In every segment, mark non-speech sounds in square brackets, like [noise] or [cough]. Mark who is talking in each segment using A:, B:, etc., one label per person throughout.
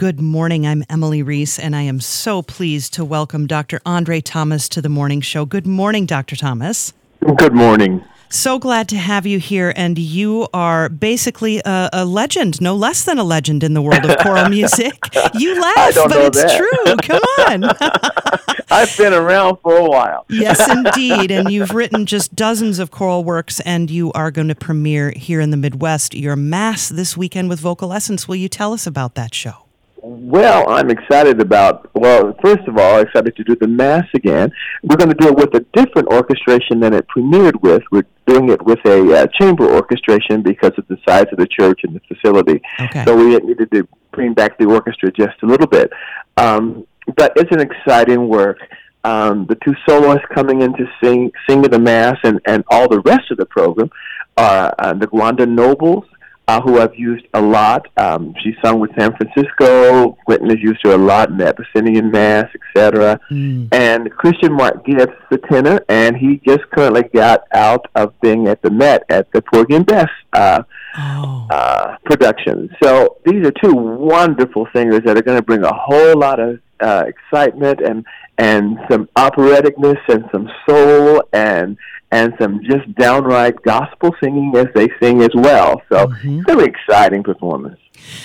A: Good morning. I'm Emily Reese, and I am so pleased to welcome Dr. Andre Thomas to the morning show. Good morning, Dr. Thomas.
B: Good morning.
A: So glad to have you here, and you are basically a, a legend, no less than a legend in the world of choral [laughs] music. You laugh, but it's
B: that.
A: true. Come on. [laughs]
B: I've been around for a while. [laughs]
A: yes, indeed. And you've written just dozens of choral works, and you are going to premiere here in the Midwest your Mass this weekend with VocalEssence. Will you tell us about that show?
B: Well, I'm excited about, well, first of all, excited to do the Mass again. We're going to do it with a different orchestration than it premiered with. We're doing it with a uh, chamber orchestration because of the size of the church and the facility.
A: Okay.
B: So we needed to bring back the orchestra just a little bit. Um, but it's an exciting work. Um, the two soloists coming in to sing, singing the Mass and, and all the rest of the program are uh, the Guanda Nobles uh, who I've used a lot. Um, she sung with San Francisco. Wynton has used her a lot in the Abyssinian Mass, etc.
A: Mm.
B: And Christian Mark Gibbs, the tenor, and he just currently got out of being at the Met at the Porgy and Bess uh,
A: Oh.
B: uh, production. So these are two wonderful singers that are going to bring a whole lot of uh, excitement and and some operaticness and some soul and and some just downright gospel singing as they sing as well. So
A: Mhm.
B: very exciting performance.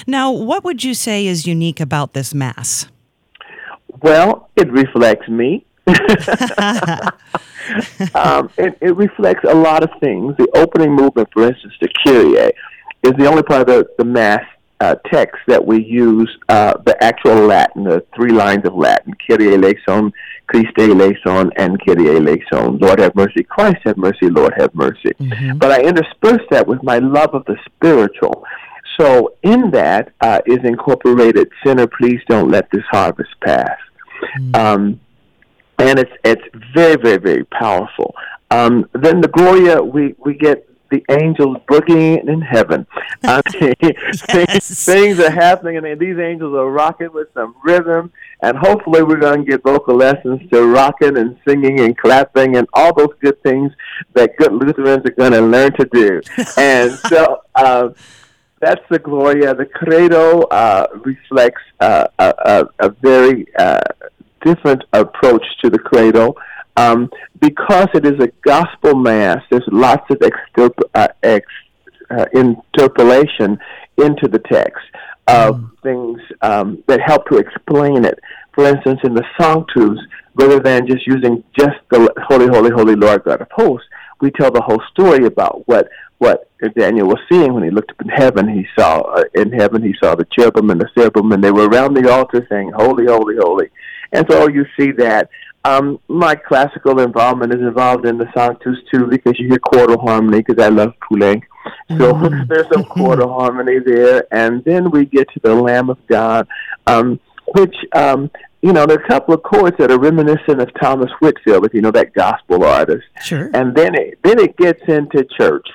A: Now, what would you say is unique about this Mass?
B: Well, it reflects me. [laughs] [laughs] um, it, it reflects a lot of things. The opening movement, for instance, the Kyrie, is the only part of the, the Mass uh, text that we use uh, the actual Latin, the three lines of Latin, Kyrie eleison, Christe eleison, and Kyrie eleison. Lord have mercy, Christ have mercy, Lord have mercy.
A: Mhm.
B: But I intersperse that with my love of the spiritual. So in that uh, is incorporated, sinner, please don't let this harvest pass.
A: Mm.
B: Um, and it's it's very very very powerful. Um, then the Gloria, we we get the angels boogieing in heaven. [laughs] I mean, [laughs]
A: Yes.
B: things, things are happening, and these angels are rocking with some rhythm. And hopefully, we're going to get VocalEssence to rocking and singing and clapping and all those good things that good Lutherans are going to learn to do. [laughs] and so. Uh, that's the Gloria. The Credo uh, reflects uh, a, a, a very uh, different approach to the Credo. Um, because it is a gospel mass, there's lots of extirp- uh, ex, uh, interpolation into the text of things um, that help to explain it. For instance, in the Sanctus, rather than just using just the Holy, Holy, Holy Lord God of hosts, we tell the whole story about what what Daniel was seeing when he looked up in heaven. He saw uh, in heaven he saw the cherubim and the seraphim, and they were around the altar saying, "Holy, holy, holy." And so you see that. Um, my classical involvement is involved in the Sanctus too, because you hear quartal harmony. Because I love Poulenc, so
A: Mhm. [laughs]
B: there's some quartal harmony there. And then we get to the Lamb of God, um, which um, you know, there are a couple of chords that are reminiscent of Thomas Whitfield, if you know that gospel artist
A: Sure.
B: and then it then it gets into church.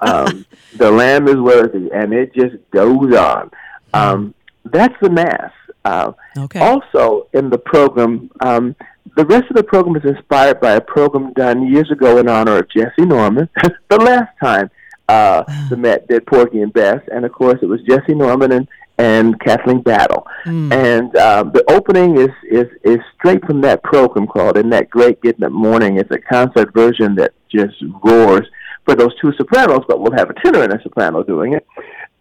B: Um, [laughs] the Lamb is worthy, and it just goes on. Um, that's the mass. Uh,
A: Okay.
B: Also, in the program, um, the rest of the program is inspired by a program done years ago in honor of Jessye Norman. [laughs] the last time uh, [sighs] the Met did Porgy and Bess, and of course it was Jessye Norman and and Kathleen Battle.
A: Mm.
B: And um, the opening is, is is straight from that program called "In That Great Getting Up Morning." It's a concert version that just roars for those two sopranos, but we'll have a tenor and a soprano doing it.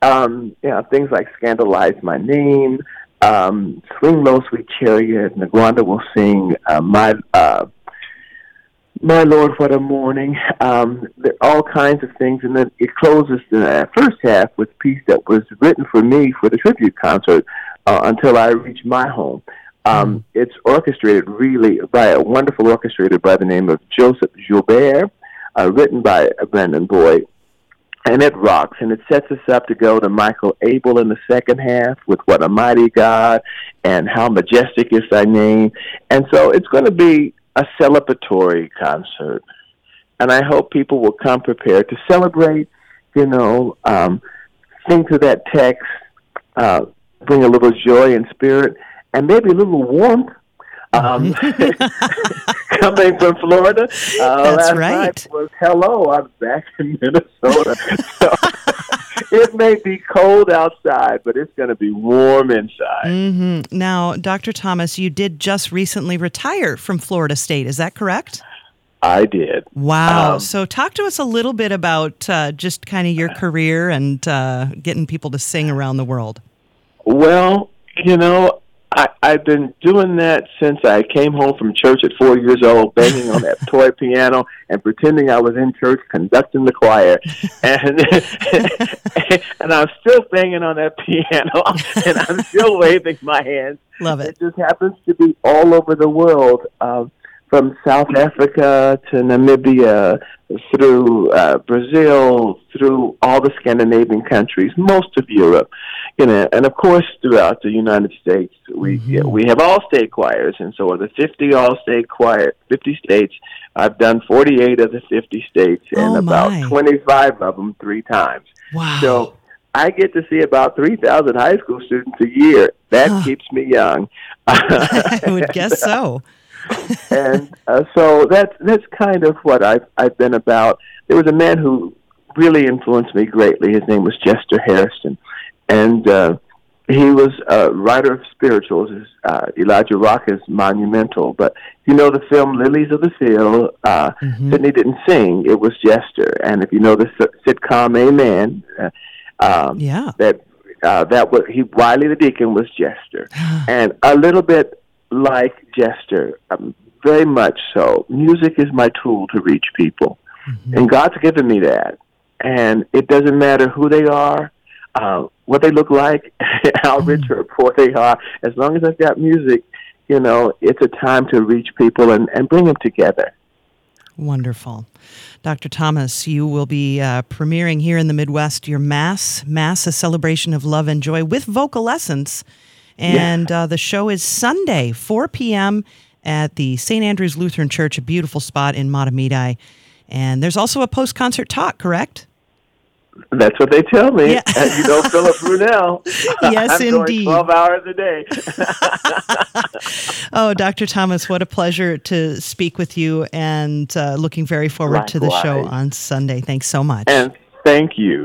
B: Um, you know, things like "Scandalize My Name," um, "Swing Low, Sweet Chariot," Negwanda will sing uh, "My." Uh, my Lord, what a morning. Um, there all kinds of things. And then it closes the first half with a piece that was written for me for the tribute concert uh, until I reach my home. Um, It's orchestrated really by a wonderful orchestrator by the name of Joseph Joubert, uh, written by Brandon Boyd. And it rocks, and it sets us up to go to Michael Abel in the second half with What a Mighty God and How Majestic is Thy Name. And so it's going to be a celebratory concert. And I hope people will come prepared to celebrate, you know, um, sing to that text, uh, bring a little joy and spirit, and maybe a little warmth. Um, [laughs] [laughs] [laughs] coming from Florida, uh,
A: That's right.
B: was hello. I'm back in Minnesota. [laughs] so it may be cold outside, but it's going to be warm inside.
A: Mm-hmm. Now, Dr. Thomas, you did just recently retire from Florida State. Is that correct?
B: I did.
A: Wow. Um, so, talk to us a little bit about uh, just kind of your career and uh, getting people to sing around the world.
B: Well, you know, I, I've been doing that since I came home from church at four years old, banging on that [laughs] toy piano and pretending I was in church conducting the choir, and [laughs] and I'm still banging on that piano, [laughs] and I'm still waving my hands.
A: Love it.
B: It just happens to be all over the world. Uh, from South Africa to Namibia, through uh, Brazil, through all the Scandinavian countries, most of Europe, you know, and of course throughout the United States, we mm-hmm. yeah, we have all state choirs, and so are the 50 all state choir, 50 states. I've done 48 of the 50 states, and
A: oh
B: about 25 of them three times.
A: Wow!
B: So I get to see about 3,000 high school students a year. That huh. keeps me young. [laughs]
A: I would guess so. [laughs]
B: and uh, so that's that's kind of what I've I've been about. There was a man who really influenced me greatly. His name was Jester Hairston, and uh, he was a writer of spirituals. Uh, Elijah Rock is monumental, but you know the film Lilies of the Field. Uh, mm-hmm. Sidney didn't sing; it was Jester. And if you know the sitcom Amen, uh, um,
A: yeah,
B: that uh, that was he Wiley the Deacon was Jester, [gasps] and a little bit like Jester, um, very much so. Music is my tool to reach people, mm-hmm. and God's given me that. And it doesn't matter who they are, uh, what they look like, [laughs] how mm-hmm. rich or poor they are. As long as I've got music, you know, it's a time to reach people and, and bring them together.
A: Wonderful. Dr. Thomas, you will be uh, premiering here in the Midwest your Mass, Mass, a celebration of love and joy with VocalEssence and uh, the show is Sunday, 4 p.m. at the St. Andrew's Lutheran Church, a beautiful spot in Mahtomedi. And there's also a post concert talk, correct?
B: That's what they tell me. Yeah. you know Philip Brunelle. [laughs]
A: Yes,
B: I'm
A: indeed.
B: 12 hours a day. [laughs]
A: oh, Dr. Thomas, what a pleasure to speak with you and uh, looking very forward
B: Likewise.
A: to the show on Sunday. Thanks so much.
B: And thank you.